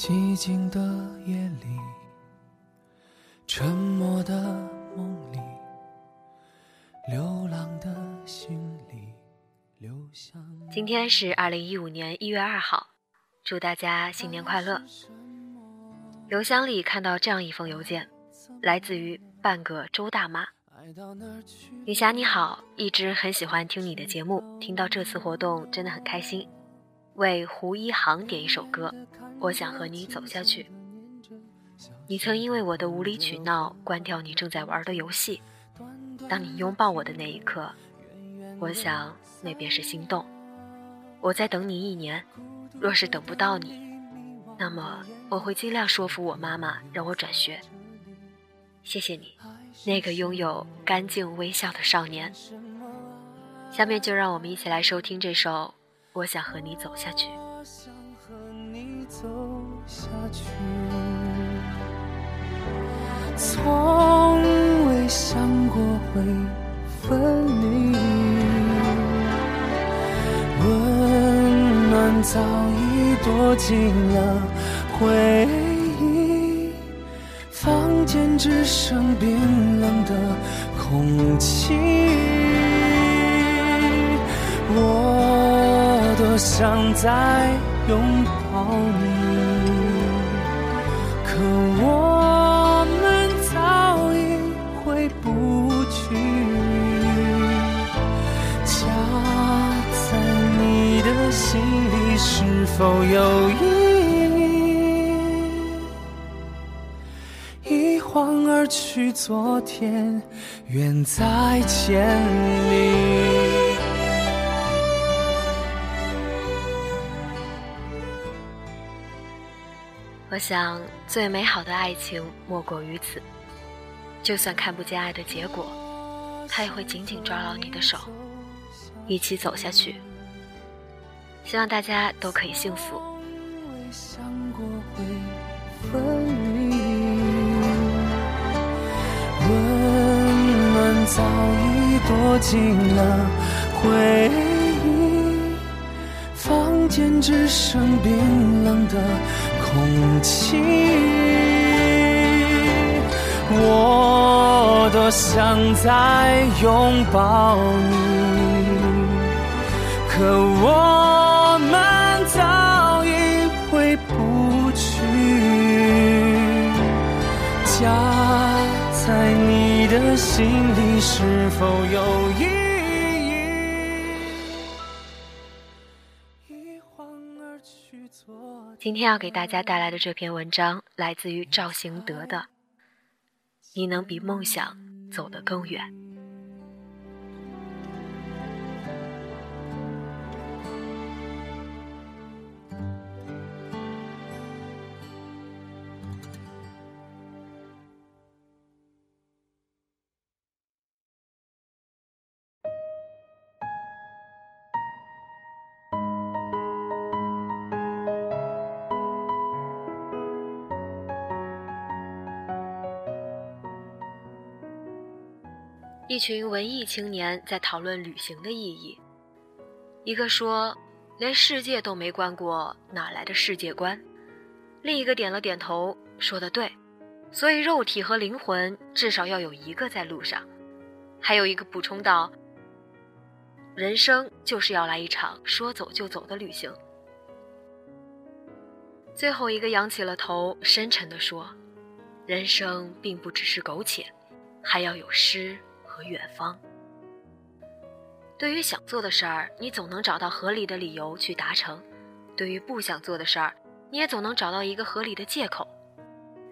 寂静的夜里，沉默的梦里，流浪的心里，留下。今天是二零一五年一月二号，祝大家新年快乐。邮箱里看到这样一封邮件，来自于半个周大妈。女侠你好，一直很喜欢听你的节目，听到这次活动真的很开心。为胡一航点一首歌，我想和你走下去。你曾因为我的无理取闹关掉你正在玩的游戏，当你拥抱我的那一刻，我想那便是心动。我在等你一年，若是等不到你，那么我会尽量说服我妈妈让我转学。谢谢你，那个拥有干净微笑的少年。下面就让我们一起来收听这首。我想和你走下去。我想和你走下去，从未想过会分离，温暖早已躲进了回忆，房间只剩冰冷的空气。想再拥抱你，可我们早已回不去。家在你的心里是否有意义？一晃而去，昨天远在千里。我想，最美好的爱情莫过于此。就算看不见爱的结果，他也会紧紧抓牢你的手，一起走下去。希望大家都可以幸福。温暖早已躲进了回忆，房间只剩冰冷的。空气，我多想再拥抱你，可我们早已回不去。家在你的心里是否有一今天要给大家带来的这篇文章来自于赵行德的《你能比梦想走得更远》。一群文艺青年在讨论旅行的意义。一个说：“连世界都没观过，哪来的世界观？”另一个点了点头，说的对。所以肉体和灵魂至少要有一个在路上。还有一个补充道：“人生就是要来一场说走就走的旅行。”最后一个仰起了头，深沉地说：“人生并不只是苟且，还要有诗。”和远方。对于想做的事儿，你总能找到合理的理由去达成；对于不想做的事儿，你也总能找到一个合理的借口。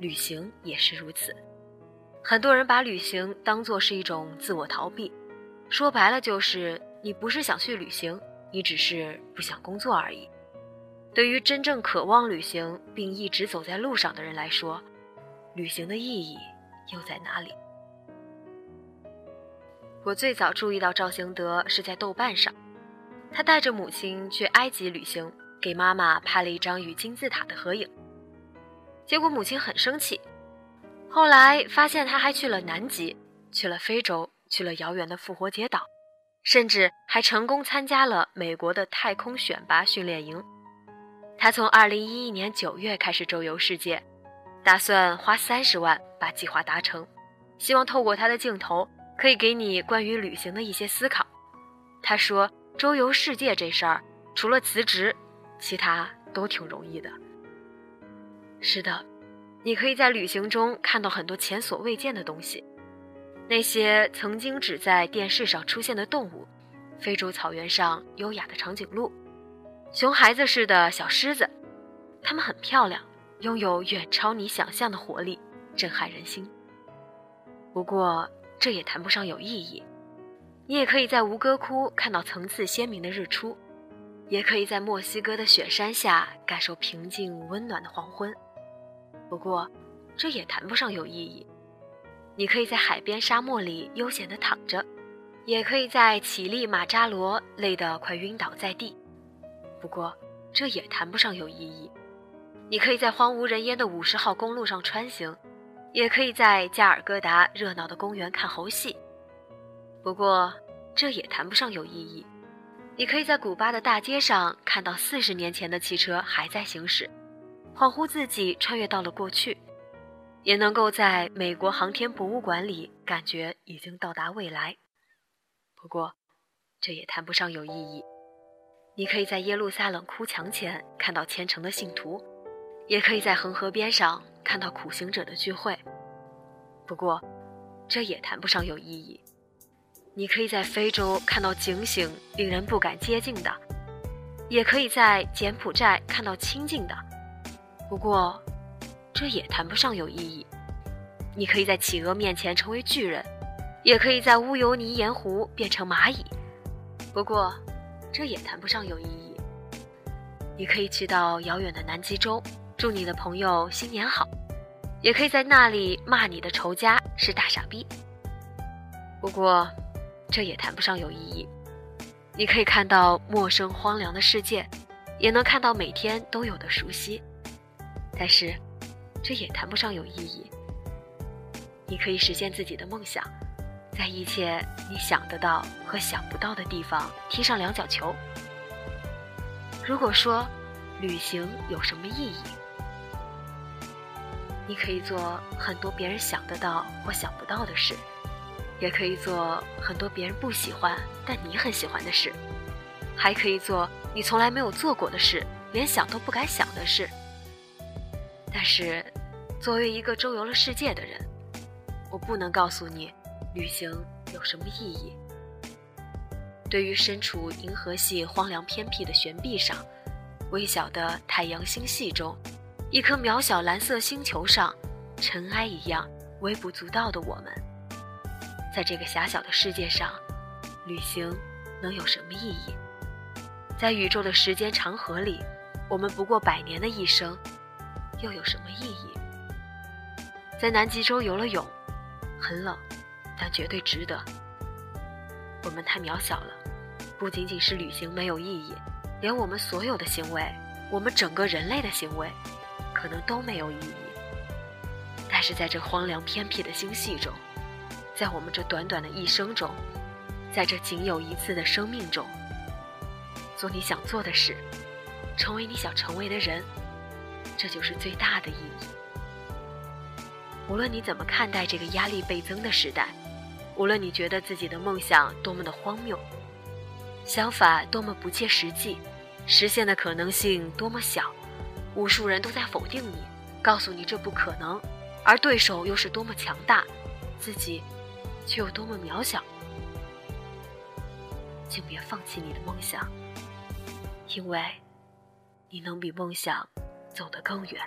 旅行也是如此。很多人把旅行当作是一种自我逃避，说白了就是你不是想去旅行，你只是不想工作而已。对于真正渴望旅行并一直走在路上的人来说，旅行的意义又在哪里？我最早注意到赵兴德是在豆瓣上，他带着母亲去埃及旅行，给妈妈拍了一张与金字塔的合影。结果母亲很生气，后来发现他还去了南极，去了非洲，去了遥远的复活节岛，甚至还成功参加了美国的太空选拔训练营。他从2011年9月开始周游世界。打算花三十万把计划达成，希望透过他的镜头可以给你关于旅行的一些思考。他说：“周游世界这事儿，除了辞职，其他都挺容易的。”是的，你可以在旅行中看到很多前所未见的东西，那些曾经只在电视上出现的动物，非洲草原上优雅的长颈鹿，熊孩子似的小狮子，它们很漂亮。拥有远超你想象的活力，震撼人心。不过，这也谈不上有意义。你也可以在吴哥窟看到层次鲜明的日出，也可以在墨西哥的雪山下感受平静温暖的黄昏。不过，这也谈不上有意义。你可以在海边沙漠里悠闲地躺着，也可以在乞力马扎罗累得快晕倒在地。不过，这也谈不上有意义。你可以在荒无人烟的五十号公路上穿行，也可以在加尔各答热闹的公园看猴戏。不过，这也谈不上有意义。你可以在古巴的大街上看到四十年前的汽车还在行驶，恍惚自己穿越到了过去；也能够在美国航天博物馆里感觉已经到达未来。不过，这也谈不上有意义。你可以在耶路撒冷哭墙前看到虔诚的信徒。也可以在恒河边上看到苦行者的聚会，不过，这也谈不上有意义。你可以在非洲看到警醒、令人不敢接近的，也可以在柬埔寨看到清静的，不过，这也谈不上有意义。你可以在企鹅面前成为巨人，也可以在乌尤尼盐湖变成蚂蚁，不过，这也谈不上有意义。你可以去到遥远的南极洲。祝你的朋友新年好，也可以在那里骂你的仇家是大傻逼。不过，这也谈不上有意义。你可以看到陌生荒凉的世界，也能看到每天都有的熟悉，但是，这也谈不上有意义。你可以实现自己的梦想，在一切你想得到和想不到的地方踢上两脚球。如果说旅行有什么意义？你可以做很多别人想得到或想不到的事，也可以做很多别人不喜欢但你很喜欢的事，还可以做你从来没有做过的事，连想都不敢想的事。但是，作为一个周游了世界的人，我不能告诉你旅行有什么意义。对于身处银河系荒凉偏僻的悬臂上，微小的太阳星系中。一颗渺小蓝色星球上，尘埃一样微不足道的我们，在这个狭小的世界上，旅行能有什么意义？在宇宙的时间长河里，我们不过百年的一生，又有什么意义？在南极洲游了泳，很冷，但绝对值得。我们太渺小了，不仅仅是旅行没有意义，连我们所有的行为，我们整个人类的行为。可能都没有意义，但是在这荒凉偏僻的星系中，在我们这短短的一生中，在这仅有一次的生命中，做你想做的事，成为你想成为的人，这就是最大的意义。无论你怎么看待这个压力倍增的时代，无论你觉得自己的梦想多么的荒谬，想法多么不切实际，实现的可能性多么小。无数人都在否定你，告诉你这不可能，而对手又是多么强大，自己却有多么渺小。请别放弃你的梦想，因为你能比梦想走得更远。